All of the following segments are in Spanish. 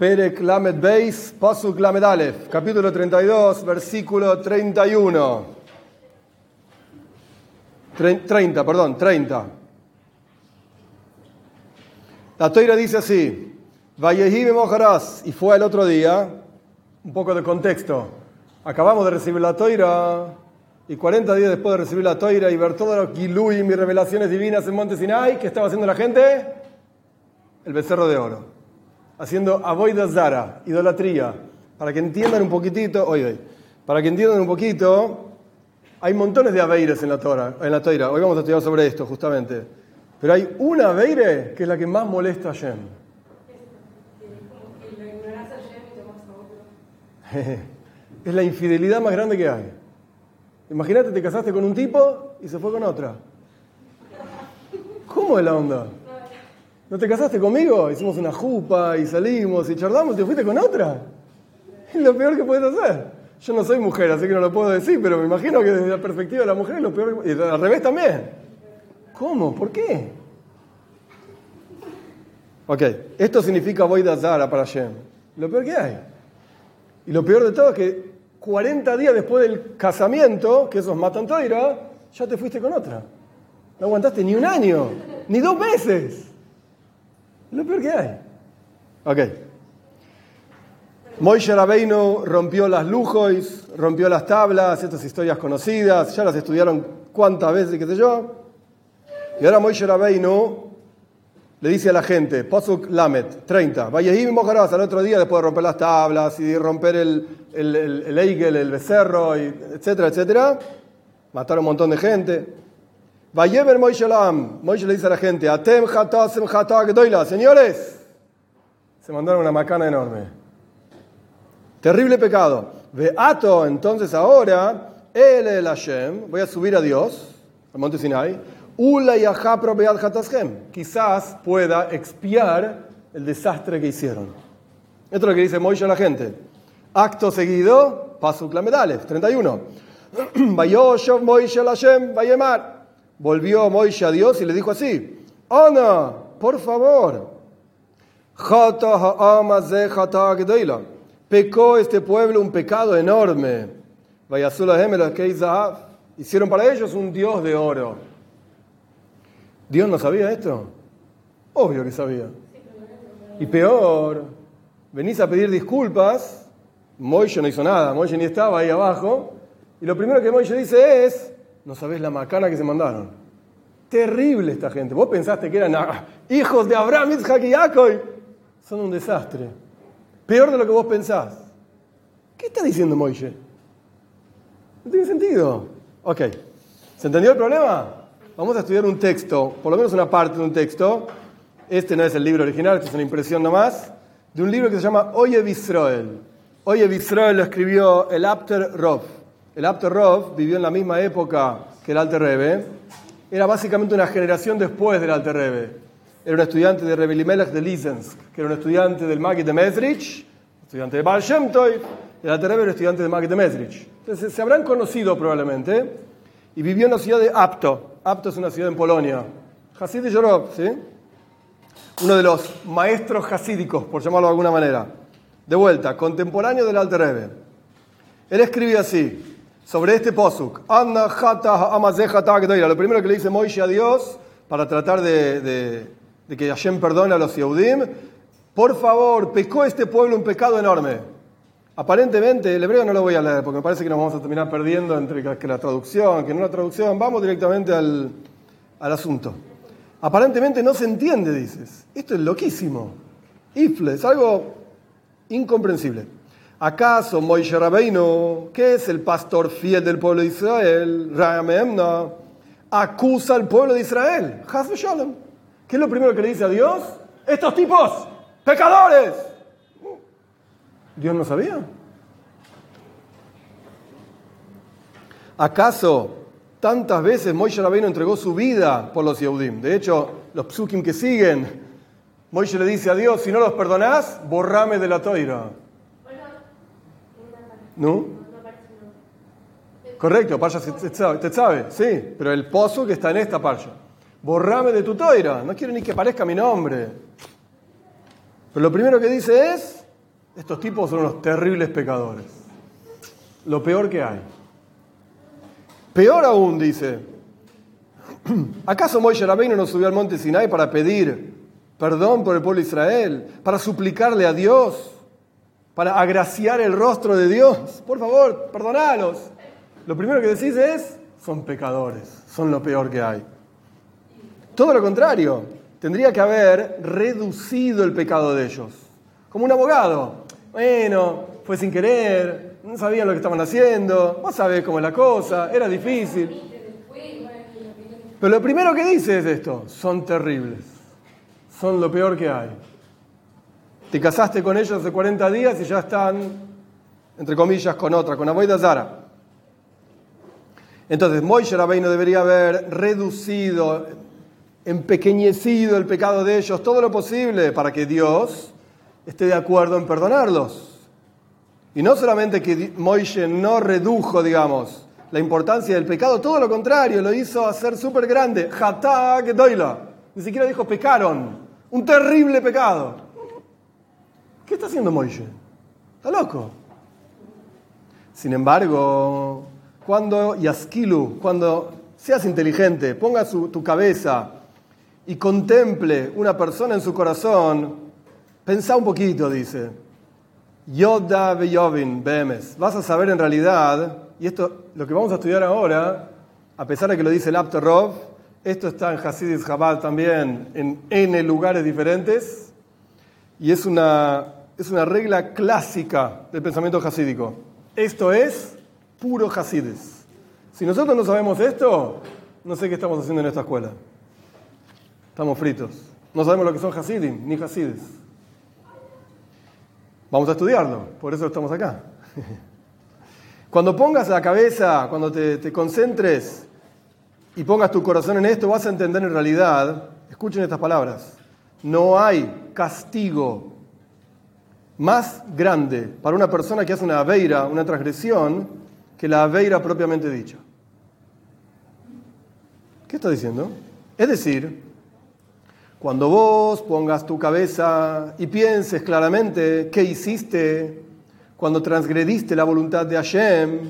Perek Lamed Beis, Pasuk Lamed Aleph, capítulo 32, versículo 31. Tre- 30, perdón, 30. La toira dice así, Vayehi Mojarás, y fue el otro día, un poco de contexto. Acabamos de recibir la toira, y 40 días después de recibir la toira y ver todos los gilui y revelaciones divinas en Monte Sinai, ¿qué estaba haciendo la gente? El becerro de oro. Haciendo avoida zara, idolatría. Para que entiendan un poquitito, oye, para que entiendan un poquito, hay montones de aveires en la, Torah, en la toira. Hoy vamos a estudiar sobre esto, justamente. Pero hay una aveire que es la que más molesta a Shem. Es la infidelidad más grande que hay. Imagínate, te casaste con un tipo y se fue con otra. ¿Cómo es la onda? ¿No te casaste conmigo? Hicimos una jupa y salimos y charlamos y te fuiste con otra. Es lo peor que puedes hacer. Yo no soy mujer, así que no lo puedo decir, pero me imagino que desde la perspectiva de la mujer es lo peor. que- Y al revés también. ¿Cómo? ¿Por qué? Ok, esto significa Voida Zara para Shem. Lo peor que hay. Y lo peor de todo es que 40 días después del casamiento, que esos matan toira, ya te fuiste con otra. No aguantaste ni un año, ni dos meses. Lo peor que hay. Ok. Moishe Rabbeinu rompió las lujos, rompió las tablas, estas historias conocidas, ya las estudiaron cuántas veces, qué sé yo. Y ahora Moishe Rabbeinu le dice a la gente, Pasuk Lamet, 30, Vayehim Mojarás al otro día después de romper las tablas y romper el, el, el, el eigel, el becerro, y etcétera, etcétera. Mataron un montón de gente. Vayeber Moishe Lam, le dice a la gente, Atem Hatasem Hatagdoila, señores, se mandaron una macana enorme. Terrible pecado. Beato, entonces ahora, él el Hashem, voy a subir a Dios, al monte Sinai, Ula bead hatashem. Quizás pueda expiar el desastre que hicieron. Esto es lo que dice Moishe a la gente. Acto seguido, Pasuk Lamedalef, 31. Vayoshov Moishe Hashem, Vayemar. Volvió Moishe a Dios y le dijo así: Ana, por favor. Pecó este pueblo un pecado enorme. Hicieron para ellos un dios de oro. ¿Dios no sabía esto? Obvio que sabía. Y peor, venís a pedir disculpas, Moishe no hizo nada, Moishe ni estaba ahí abajo, y lo primero que Moishe dice es, no sabés la macana que se mandaron. Terrible esta gente. Vos pensaste que eran ah, hijos de Abraham, Isaac y Jacob. Son un desastre. Peor de lo que vos pensás. ¿Qué está diciendo Moishe? No tiene sentido. Ok. ¿Se entendió el problema? Vamos a estudiar un texto, por lo menos una parte de un texto. Este no es el libro original, este es una impresión nomás. De un libro que se llama Oye Israel. Oye Israel lo escribió el Apter Rov. El Apter Rov vivió en la misma época que el Alter Rebbe. Era básicamente una generación después del Alter Rebbe. Era un estudiante de Rebbe Elimelech de Lizensk, que era un estudiante del Maggid de Mesrich, estudiante de Baal y el Alter Rebbe era estudiante de Maggid de Mesrich. Entonces se habrán conocido probablemente, y vivió en la ciudad de Apto. Apto es una ciudad en Polonia. Hasid de ¿sí? Uno de los maestros hasídicos, por llamarlo de alguna manera. De vuelta, contemporáneo del Alter Rebbe. Él escribe así, sobre este posuk, Anna jata. Lo primero que le dice Moishe a Dios, para tratar de que Hashem perdone a los Yehudim, por favor, pecó este pueblo un pecado enorme. Aparentemente, el hebreo no lo voy a leer porque me parece que nos vamos a terminar perdiendo entre que la traducción, que no la traducción. Vamos directamente al, al asunto. Aparentemente no se entiende, dices. Esto es loquísimo. Ifle, es algo incomprensible. ¿Acaso Moishe Rabbeinu, que es el pastor fiel del pueblo de Israel, Ramemna, acusa al pueblo de Israel? Shalom. ¿Qué es lo primero que le dice a Dios? Estos tipos, pecadores. ¿Dios no sabía? ¿Acaso tantas veces Moishe Rabbeinu entregó su vida por los Yehudim? De hecho, los psukim que siguen, Moishe le dice a Dios, si no los perdonás, borrame de la toira. ¿No? Correcto, Parsha Tetzabe, sí, pero el pozo que está en esta Parsha. Borrame de tu toira, no quiero ni que parezca mi nombre. Pero lo primero que dice es, estos tipos son unos terribles pecadores. Lo peor que hay. Peor aún, dice, ¿acaso Moisés Rabbeinu no subió al monte Sinai para pedir perdón por el pueblo de Israel, para suplicarle a Dios, para agraciar el rostro de Dios? Por favor, perdonalos. Lo primero que decís es, son pecadores, son lo peor que hay. Todo lo contrario, tendría que haber reducido el pecado de ellos. Como un abogado. Bueno, fue sin querer, no sabían lo que estaban haciendo, vos sabés cómo es la cosa, era difícil. Pero lo primero que dice es esto, son terribles, son lo peor que hay. Te casaste con ellos hace 40 días y ya están, entre comillas, con otra, con Aboida Zara. Entonces, Moisés Rabbeinu debería haber reducido, empequeñecido el pecado de ellos todo lo posible para que Dios esté de acuerdo en perdonarlos. Y no solamente que Moisés no redujo, digamos, la importancia del pecado, todo lo contrario, lo hizo hacer súper grande. doila. Ni siquiera dijo pecaron. Un terrible pecado. ¿Qué está haciendo Moisés? Está loco. Sin embargo, cuando Yaskilu, cuando seas inteligente, ponga tu cabeza y contemple una persona en su corazón, pensá un poquito, dice. Yoda Beyovin, Bemes. Vas a saber en realidad, y esto, lo que vamos a estudiar ahora, a pesar de que lo dice el Apterov, esto está en Hasidis Chabad también, en N lugares diferentes, y es una, es una regla clásica del pensamiento hasídico. Esto es puro Hasidis. Si nosotros no sabemos esto, no sé qué estamos haciendo en esta escuela. Estamos fritos. No sabemos lo que son Hasidim, ni Hasidis. Vamos a estudiarlo, por eso estamos acá. Cuando pongas la cabeza, cuando te, concentres y pongas tu corazón en esto, vas a entender en realidad, escuchen estas palabras, no hay castigo más grande para una persona que hace una aveira, una transgresión, que la aveira propiamente dicha. ¿Qué está diciendo? Es decir, cuando vos pongas tu cabeza y pienses claramente qué hiciste cuando transgrediste la voluntad de Hashem,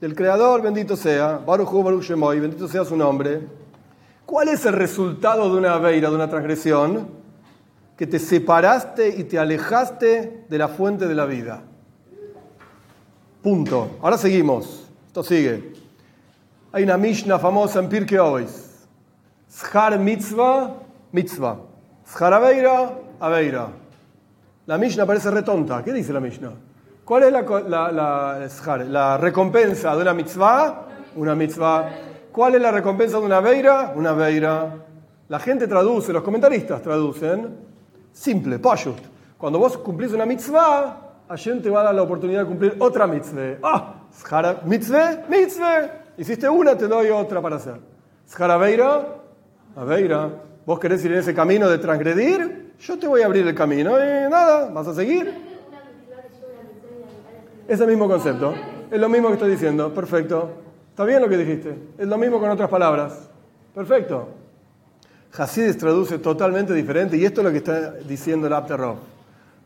del Creador, bendito sea, Baruch Hu, Baruch Shemoy, bendito sea su nombre, ¿cuál es el resultado de una aveira, de una transgresión? Que te separaste y te alejaste de la fuente de la vida. Punto. Ahora seguimos. Esto sigue. Hay una Mishnah famosa en Pirkei Ois. Schar mitzvah mitzvah. Scharaveira, aveira. La Mishnah parece retonta. ¿Qué dice la Mishnah? ¿Cuál es la, la, la, recompensa de una mitzvah? Una mitzvah. ¿Cuál es la recompensa de una aveira? Una aveira. La gente traduce, los comentaristas traducen. Simple, pashut. Cuando vos cumplís una mitzvah, Hashem te va a dar la oportunidad de cumplir otra mitzvah. Ah, mitzvah, mitzvah. Hiciste una, te doy otra para hacer. Scharaveira, aveira. ¿Vos querés ir en ese camino de transgredir? Yo te voy a abrir el camino y nada, vas a seguir. Es el mismo concepto. Es lo mismo que estoy diciendo. Perfecto. ¿Está bien lo que dijiste? Es lo mismo con otras palabras. Perfecto. Hasidis traduce totalmente diferente y esto es lo que está diciendo el Abterrov.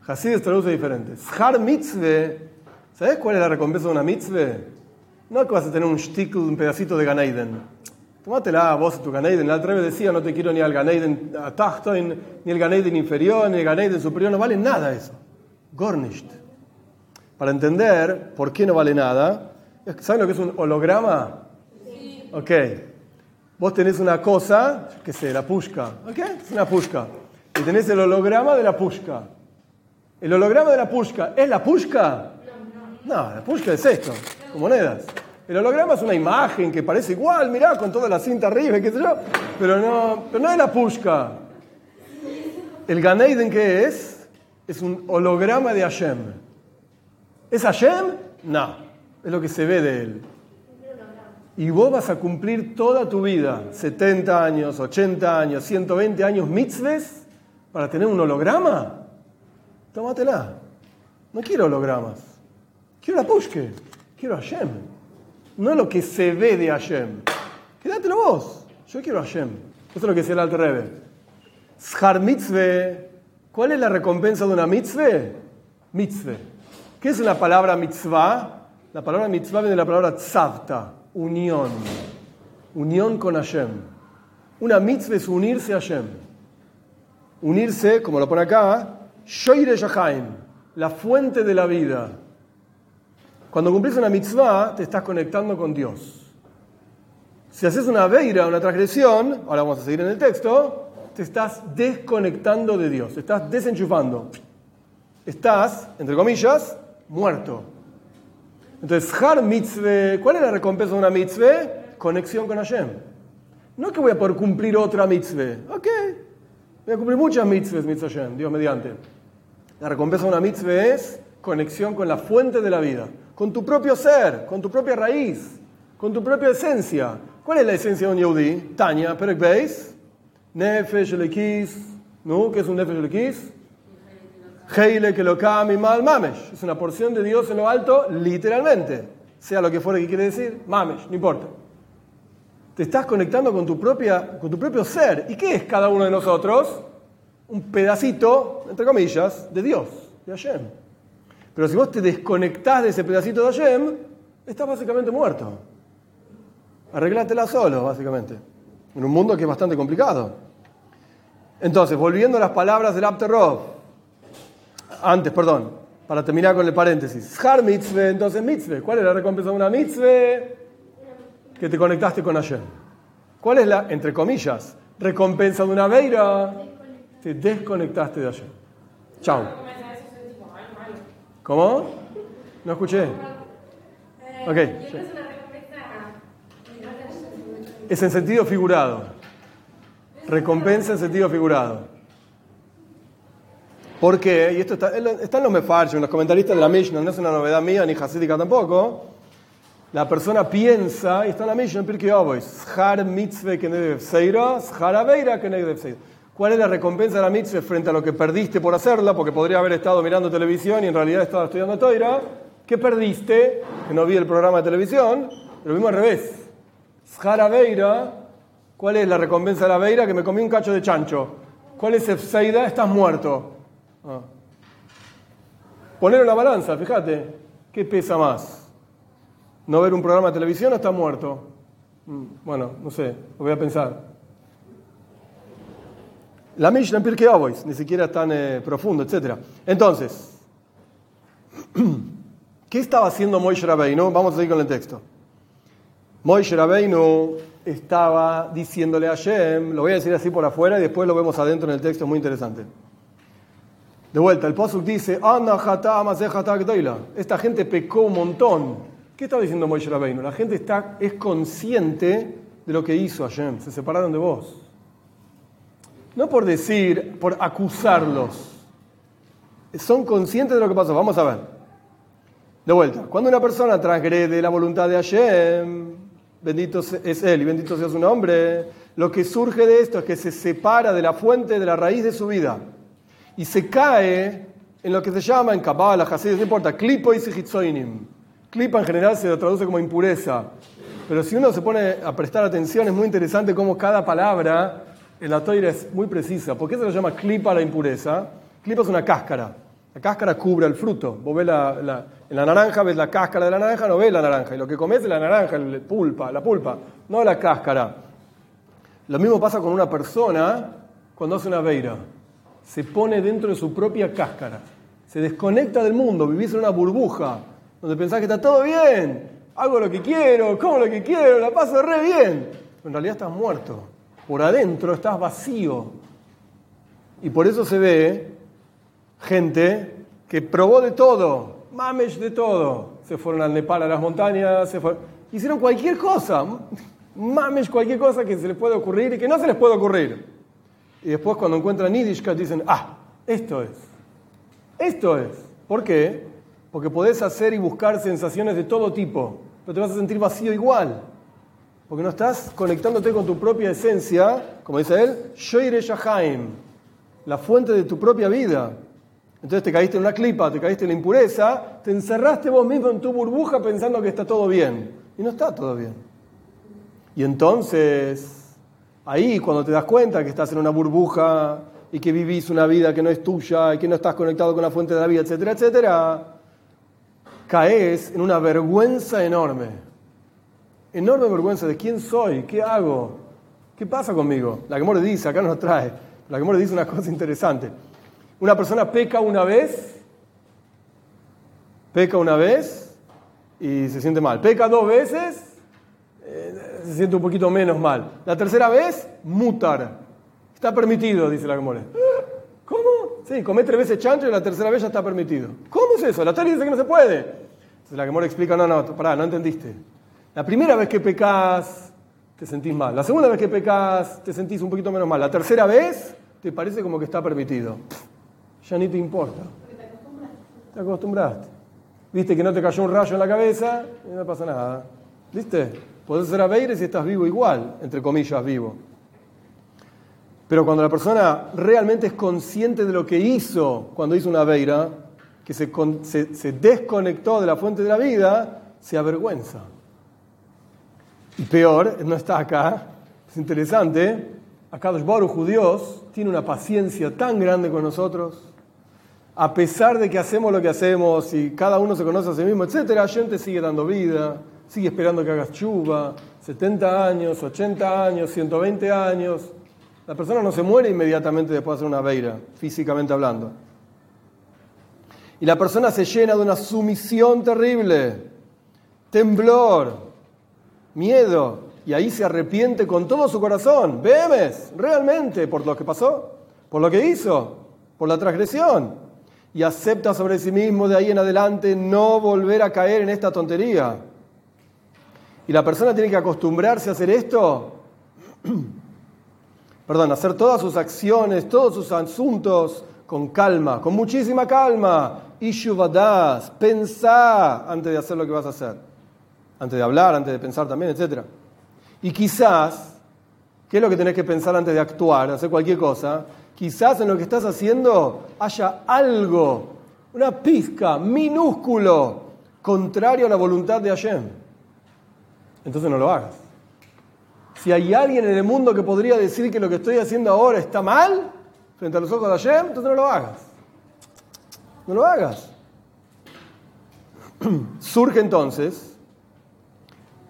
Hasidis traduce diferente. Shar mitzvah. ¿Sabes cuál es la recompensa de una mitzvah? No que vas a tener un shtickle, un pedacito de Ganeiden. Tómatela vos tu Ganeiden. La otra vez decía, no te quiero ni al Ganeiden Tachtoin, ni el Ganeiden inferior, ni el Ganeiden superior. No vale nada eso. Gornisht. Para entender por qué no vale nada, ¿saben lo que es un holograma? Sí. Ok. Vos tenés una cosa, qué sé, la pushka. ¿Ok? Es una pushka. Y tenés el holograma de la pushka. ¿El holograma de la pushka es la pushka? No, la pushka es esto, con monedas. El holograma es una imagen que parece igual, mirá, con toda la cinta arriba, qué sé yo, pero no, pero no es la pushka. ¿El Ganeiden qué es? Es un holograma de Hashem. ¿Es Hashem? No, es lo que se ve de él. Y vos vas a cumplir toda tu vida, 70 años, 80 años, 120 años, mitzves, para tener un holograma. Tómatela. No quiero hologramas. Quiero la pushke. Quiero Hashem no lo que se ve de Hashem. Quédatelo vos. Yo quiero Hashem. Eso es lo que decía el Alter Rebbe. Schar mitzvah. ¿Cuál es la recompensa de una mitzvah? mitzvah. ¿Qué es la palabra mitzvah? La palabra mitzvah viene de la palabra tzavta, unión. Unión con Hashem. Una mitzvah es unirse a Hashem. Unirse, como lo pone acá, Shoire Yahaim, la fuente de la vida. Cuando cumplís una mitzvah, te estás conectando con Dios. Si haces una veira, una transgresión, ahora vamos a seguir en el texto, te estás desconectando de Dios, estás desenchufando. Estás, entre comillas, muerto. Entonces, har mitzvah, ¿cuál es la recompensa de una mitzvah? Conexión con Hashem. No es que voy a poder cumplir otra mitzvah. Ok, voy a cumplir muchas mitzvahs, mitzvah Hashem, Dios mediante. La recompensa de una mitzvah es conexión con la fuente de la vida, con tu propio ser, con tu propia raíz, con tu propia esencia. ¿Cuál es la esencia de un Yehudi? Tanya, Perek Beis, Nefesh Elekis, ¿no? ¿Qué es un Nefesh Elekis? Heile que lo mal mamesh. Es una porción de Dios en lo alto, literalmente. Sea lo que fuera que quiere decir, mamesh, no importa. Te estás conectando con tu, propia, con tu propio ser. ¿Y qué es cada uno de nosotros? Un pedacito, entre comillas, de Dios, de Hashem. Pero si vos te desconectás de ese pedacito de Hashem, estás básicamente muerto. Arreglátela solo, básicamente. En un mundo que es bastante complicado. Entonces, volviendo a las palabras del Abterrov. Antes, perdón, para terminar con el paréntesis. Har mitzvah, entonces mitzvah. ¿Cuál es la recompensa de una mitzvah? Que te conectaste con Hashem. ¿Cuál es la, entre comillas, recompensa de una veira? Te desconectaste de Hashem. Chao. ¿Cómo? No escuché. Ok. Es en sentido figurado. Recompensa en sentido figurado. ¿Por qué? Y esto está, está en los mefarshim, los comentaristas de la Mishnah, no es una novedad mía ni hasídica tampoco. La persona piensa, y está en la Mishnah, en Pirkei Shar mitzvah que Shar aveira que. ¿Cuál es la recompensa de la mitzvah frente a lo que perdiste por hacerla? Porque podría haber estado mirando televisión y en realidad estaba estudiando Toira. ¿Qué perdiste? Que no vi el programa de televisión. Lo mismo al revés. Veira, ¿cuál es la recompensa de la veira? Que me comí un cacho de chancho. ¿Cuál es Efseida? Estás muerto. Ah. Poner en la balanza, fíjate, ¿qué pesa más? ¿No ver un programa de televisión o estar muerto? Mm, bueno, no sé, lo voy a pensar. La Mishnah en Pirkei ni siquiera tan eh, profundo, etc. Entonces, ¿qué estaba haciendo Moishe Rabbeinu? Vamos a seguir con el texto. Moishe Rabbeinu estaba diciéndole a Shem, lo voy a decir así por afuera y después lo vemos adentro en el texto, es muy interesante. De vuelta, el Posuk dice, esta gente pecó un montón. ¿Qué está diciendo Moishe Rabbeinu? La gente está, es consciente de lo que hizo Hashem, se separaron de vos. No por decir, por acusarlos. Son conscientes de lo que pasó. Vamos a ver. De vuelta, cuando una persona transgrede la voluntad de Hashem, bendito es Él y bendito sea su nombre, lo que surge de esto es que se separa de la fuente, de la raíz de su vida y se cae en lo que se llama en Kabbalah, Hasid, no importa, klipo y sijitzoinim. Klipa en general se lo traduce como impureza, pero si uno se pone a prestar atención es muy interesante cómo cada palabra en la toira es muy precisa. ¿Por qué se lo llama clipa la impureza? Clipa es una cáscara. La cáscara cubre el fruto. Vos ves la, en la naranja, ves la cáscara de la naranja, no ves la naranja. Y lo que comes es la naranja, la pulpa, la pulpa, no la cáscara. Lo mismo pasa con una persona cuando hace una veira. Se pone dentro de su propia cáscara. Se desconecta del mundo, vivís en una burbuja, donde pensás que está todo bien, hago lo que quiero, como lo que quiero, la paso re bien. Pero en realidad estás muerto. Por adentro estás vacío. Y por eso se ve gente que probó de todo, mames de todo. Se fueron al Nepal a las montañas, se hicieron cualquier cosa, mames cualquier cosa que se les puede ocurrir y que no se les puede ocurrir. Y después cuando encuentran Yiddishkeit dicen, ah, esto es, esto es. ¿Por qué? Porque podés hacer y buscar sensaciones de todo tipo, pero te vas a sentir vacío igual. Porque no estás conectándote con tu propia esencia, como dice él, Shoire Shahaim, la fuente de tu propia vida. Entonces te caíste en una clipa, te caíste en la impureza, te encerraste vos mismo en tu burbuja pensando que está todo bien. Y no está todo bien. Y entonces, ahí cuando te das cuenta que estás en una burbuja y que vivís una vida que no es tuya y que no estás conectado con la fuente de la vida, etcétera, etcétera, caes en una vergüenza enorme. Enorme vergüenza de quién soy, qué hago, qué pasa conmigo. La que le dice, acá nos trae, la que le dice una cosa interesante. Una persona peca una vez, peca una vez y se siente mal. Peca dos veces, eh, se siente un poquito menos mal. La tercera vez, mutar. Está permitido, dice la Gemore. ¿Cómo? Sí, come tres veces chancho y la tercera vez ya está permitido. ¿Cómo es eso? La Tari dice que no se puede. Entonces la Gemore explica, no, no, pará, no entendiste. La primera vez que pecas, te sentís mal. La segunda vez que pecas, te sentís un poquito menos mal. La tercera vez, te parece como que está permitido. Ya ni te importa. Te acostumbraste. Viste que no te cayó un rayo en la cabeza y no pasa nada. ¿Viste? Podés ser Aveire si estás vivo igual, entre comillas, vivo. Pero cuando la persona realmente es consciente de lo que hizo cuando hizo una Aveira, que se, desconectó de la fuente de la vida, se avergüenza. Y peor, no está acá, es interesante, acá Baruch Dios tiene una paciencia tan grande con nosotros, a pesar de que hacemos lo que hacemos y cada uno se conoce a sí mismo, etc., la gente sigue dando vida, sigue esperando que hagas chuva, 70 años, 80 años, 120 años. La persona no se muere inmediatamente después de hacer una veira, físicamente hablando. Y la persona se llena de una sumisión terrible, temblor, miedo, y ahí se arrepiente con todo su corazón. ¿Vemes? Realmente, por lo que pasó, por lo que hizo, por la transgresión. Y acepta sobre sí mismo de ahí en adelante no volver a caer en esta tontería. Y la persona tiene que acostumbrarse a hacer esto, perdón, hacer todas sus acciones, todos sus asuntos con calma, con muchísima calma. Ishuvadas, pensá antes de hacer lo que vas a hacer, antes de hablar, antes de pensar también, etc. Y quizás, ¿qué es lo que tenés que pensar antes de actuar, hacer cualquier cosa? Quizás en lo que estás haciendo haya algo, una pizca minúsculo, contrario a la voluntad de Hashem entonces no lo hagas. Si hay alguien en el mundo que podría decir que lo que estoy haciendo ahora está mal, frente a los ojos de Hashem, entonces no lo hagas. No lo hagas. Surge entonces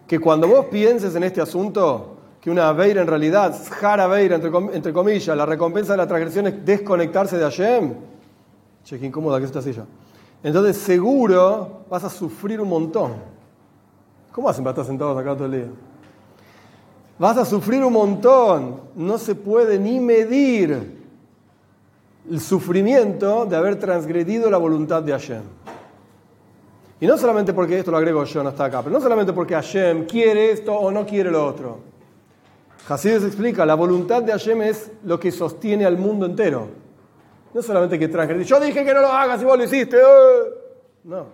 que cuando vos pienses en este asunto, que una veira en realidad, jara veira entre, comillas, la recompensa de la transgresión es desconectarse de Hashem, che, qué incómoda que es esta silla. Entonces seguro vas a sufrir un montón. ¿Cómo hacen para estar sentados acá todo el día? Vas a sufrir un montón. No se puede ni medir el sufrimiento de haber transgredido la voluntad de Hashem. Y no solamente porque esto lo agrego yo, no está acá, pero no solamente porque Hashem quiere esto o no quiere lo otro. Hasidus explica, la voluntad de Hashem es lo que sostiene al mundo entero. No solamente que transgredí, yo dije que no lo hagas y vos lo hiciste. ¡eh! No.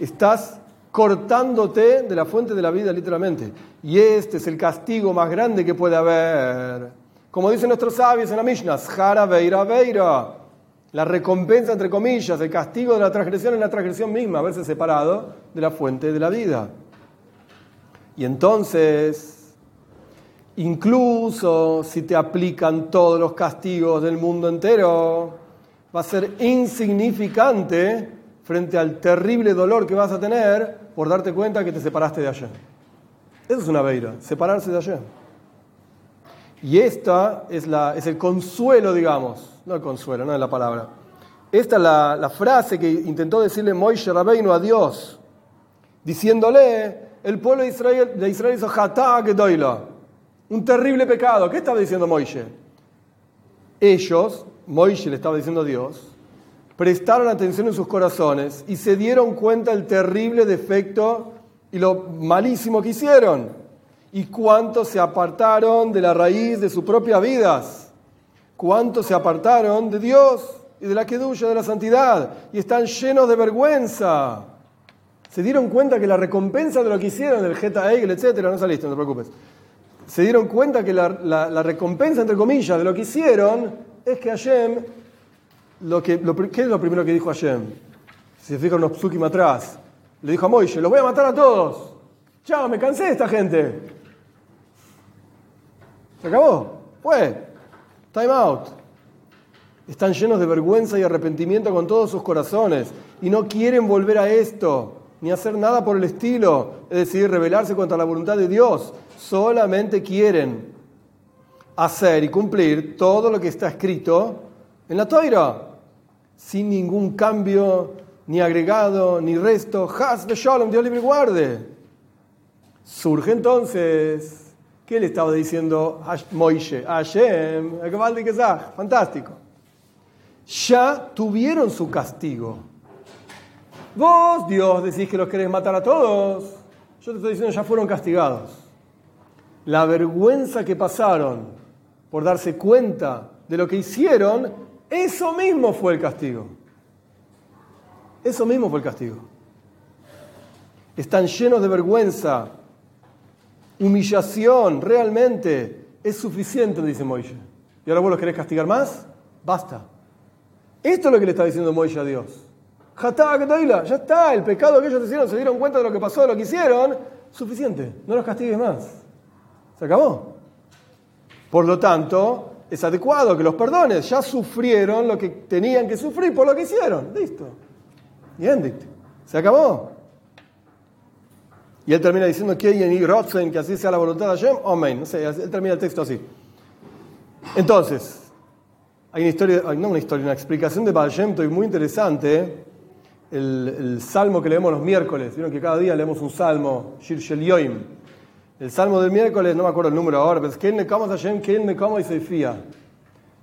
Estás cortándote de la fuente de la vida literalmente. Y este es el castigo más grande que puede haber. Como dicen nuestros sabios en la Mishnah, Jara Veira Veira. La recompensa, entre comillas, el castigo de la transgresión es la transgresión misma, haberse separado de la fuente de la vida. Y entonces, incluso si te aplican todos los castigos del mundo entero, va a ser insignificante frente al terrible dolor que vas a tener por darte cuenta que te separaste de Hashem. Eso es una veira, separarse de Hashem. Y esta es, la, es el consuelo, digamos, no el consuelo, no es la palabra. Esta es la, frase que intentó decirle Moishe Rabbeinu a Dios, diciéndole, el pueblo de Israel, de Israel hizo un terrible pecado. ¿Qué estaba diciendo Moishe? Ellos, Moishe le estaba diciendo a Dios, prestaron atención en sus corazones y se dieron cuenta del terrible defecto y lo malísimo que hicieron. Y cuánto se apartaron de la raíz de sus propias vidas. Cuánto se apartaron de Dios y de la quedulla de la santidad. Y están llenos de vergüenza. Se dieron cuenta que la recompensa de lo que hicieron, del Geta Egel, etc., no saliste, no te preocupes. Se dieron cuenta que la, la recompensa, entre comillas, de lo que hicieron es que Hashem lo que, lo, ¿qué es lo primero que dijo Hashem? Si se fijan unos psukim atrás, le dijo a Moishe, los voy a matar a todos. Chao, me cansé de esta gente. Se acabó. Fue. Time out. Están llenos de vergüenza y arrepentimiento con todos sus corazones y no quieren volver a esto, ni hacer nada por el estilo, es decir, rebelarse contra la voluntad de Dios. Solamente quieren hacer y cumplir todo lo que está escrito en la toira, sin ningún cambio, ni agregado, ni resto. Has de Shalom, Dios libre guarde. Surge entonces, ¿qué le estaba diciendo Moishe? Hashem, fantástico. Ya tuvieron su castigo. Vos, Dios, decís que los querés matar a todos. Yo te estoy diciendo, ya fueron castigados. La vergüenza que pasaron por darse cuenta de lo que hicieron, eso mismo fue el castigo. Eso mismo fue el castigo. Están llenos de vergüenza, humillación, realmente es suficiente, dice Moisés. ¿Y ahora vos los querés castigar más? Basta. Esto es lo que le está diciendo Moisés a Dios. Ya está, el pecado que ellos hicieron, se dieron cuenta de lo que pasó, de lo que hicieron, suficiente, no los castigues más. Se acabó. Por lo tanto, es adecuado que los perdones, ya sufrieron lo que tenían que sufrir por lo que hicieron. Listo. Y endit. Se acabó. Y él termina diciendo que que así sea la voluntad de Hashem, amén. No sé, él termina el texto así. Entonces, hay una historia, no una historia, una explicación de Baal Shem muy interesante. El, el, salmo que leemos los miércoles. Vieron que cada día leemos un salmo, Shir Shel Yoim. El salmo del miércoles, no me acuerdo el número ahora, pero es él cama Hashem, él cama y se fía.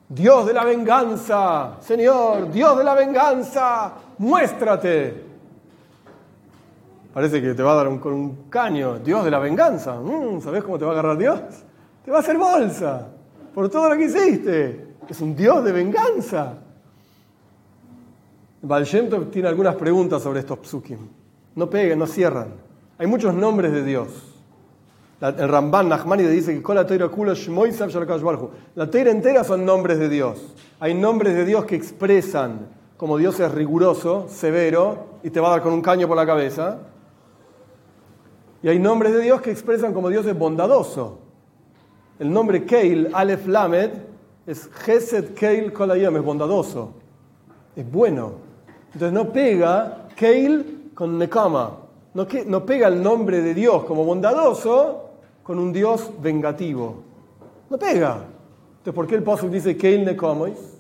Dios de la venganza, Señor, Dios de la venganza, muéstrate. Parece que te va a dar un, con un caño. Dios de la venganza. Mm, ¿Sabes cómo te va a agarrar Dios? Te va a hacer bolsa por todo lo que hiciste. Es un Dios de venganza. Valshemtov tiene algunas preguntas sobre estos psukim. No peguen, no cierran. Hay muchos nombres de Dios. El Ramban Nachmani dice que la teira entera son nombres de Dios. Hay nombres de Dios que expresan como Dios es riguroso, severo, y te va a dar con un caño por la cabeza. Y hay nombres de Dios que expresan como Dios es bondadoso. El nombre Keil, Aleph Lamed, es Gesed Keil Kolayom, es bondadoso, es bueno. Entonces no pega Keil con Nekama, no, no pega el nombre de Dios como bondadoso con un Dios vengativo. No pega. Entonces, ¿por qué el Pasuk dice Keil Nekomois?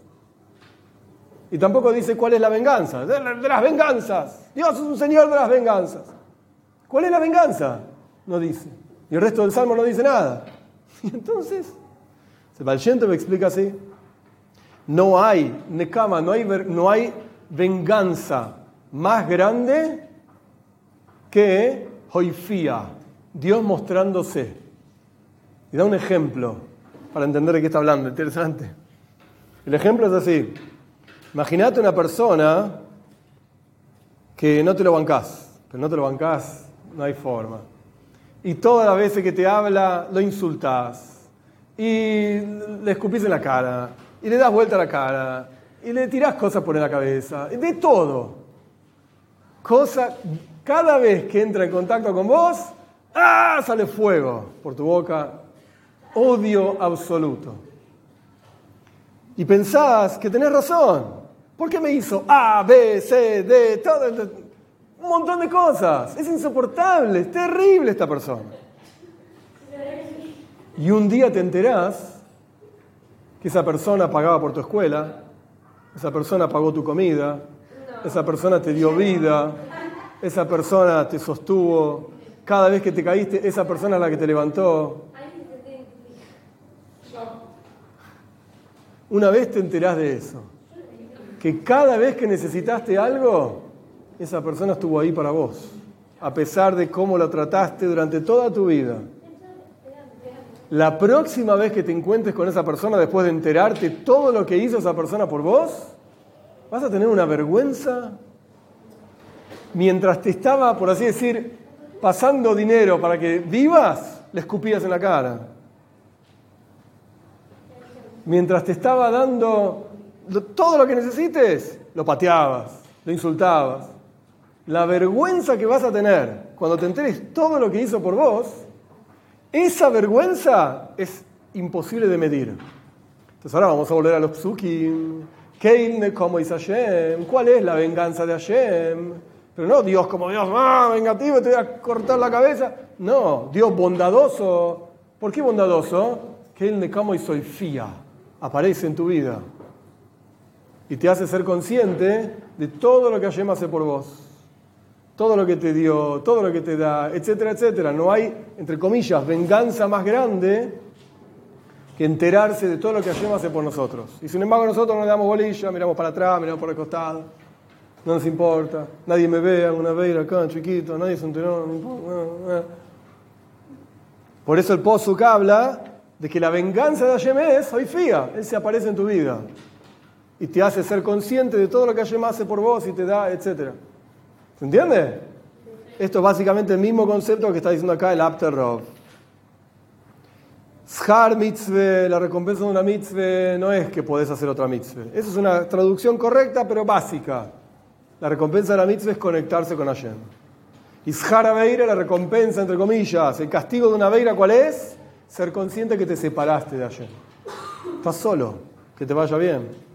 Y tampoco dice cuál es la venganza. De, las venganzas. Dios es un señor de las venganzas. ¿Cuál es la venganza? No dice. Y el resto del salmo no dice nada. Y entonces, Valshento me explica así. No hay hay, no hay venganza más grande que hoifía, Dios mostrándose. Y da un ejemplo para entender de qué está hablando, interesante. El ejemplo es así. Imagínate una persona que no te lo bancás, pero no te lo bancás, no hay forma. Y todas las veces que te habla, lo insultás. Y le escupís en la cara. Y le das vuelta a la cara. Y le tirás cosas por la cabeza. De todo. Cosa, cada vez que entra en contacto con vos, ¡Ah! Sale fuego por tu boca. Odio absoluto. Y pensás que tenés razón. ¿Por qué me hizo A, B, C, D, todo, un montón de cosas? Es insoportable, es terrible esta persona. Y un día te enterás que esa persona pagaba por tu escuela, esa persona pagó tu comida, esa persona te dio vida, esa persona te sostuvo, cada vez que te caíste, esa persona es la que te levantó. Una vez te enterás de eso, que cada vez que necesitaste algo, esa persona estuvo ahí para vos, a pesar de cómo la trataste durante toda tu vida. La próxima vez que te encuentres con esa persona, después de enterarte todo lo que hizo esa persona por vos, vas a tener una vergüenza. Mientras te estaba, por así decir, pasando dinero para que vivas, le escupías en la cara. Mientras te estaba dando todo lo que necesites, lo pateabas, lo insultabas. La vergüenza que vas a tener cuando te enteres todo lo que hizo por vos, esa vergüenza es imposible de medir. Entonces ahora vamos a volver a los psukim Keilne como es Hashem. ¿Cuál es la venganza de Hashem? Pero no Dios como Dios, ah, vengativo, te voy a cortar la cabeza. No, Dios bondadoso. ¿Por qué bondadoso? Keilne como y soy fía. Aparece en tu vida. Y te hace ser consciente de todo lo que Hashem hace por vos. Todo lo que te dio, todo lo que te da, etcétera, etcétera. No hay, entre comillas, venganza más grande que enterarse de todo lo que Hashem hace por nosotros. Y sin embargo nosotros no le damos bolilla, miramos para atrás, miramos por el costado, no nos importa, nadie me vea, una veira acá, chiquito, nadie se enteró, no importa. Por eso el Pozuk habla de que la venganza de Hashem es, hoy fía, Él se aparece en tu vida y te hace ser consciente de todo lo que Hashem hace por vos y te da, etc. ¿Se entiende? Esto es básicamente el mismo concepto que está diciendo acá el After Rov. Shar mitzvah, la recompensa de una mitzvah no es que podés hacer otra mitzvah. Esa es una traducción correcta, pero básica. La recompensa de la mitzvah es conectarse con Hashem. Y Shar Aveira, la recompensa, entre comillas, el castigo de una Aveira, ¿cuál es? Ser consciente que te separaste de Hashem. Estás solo, que te vaya bien.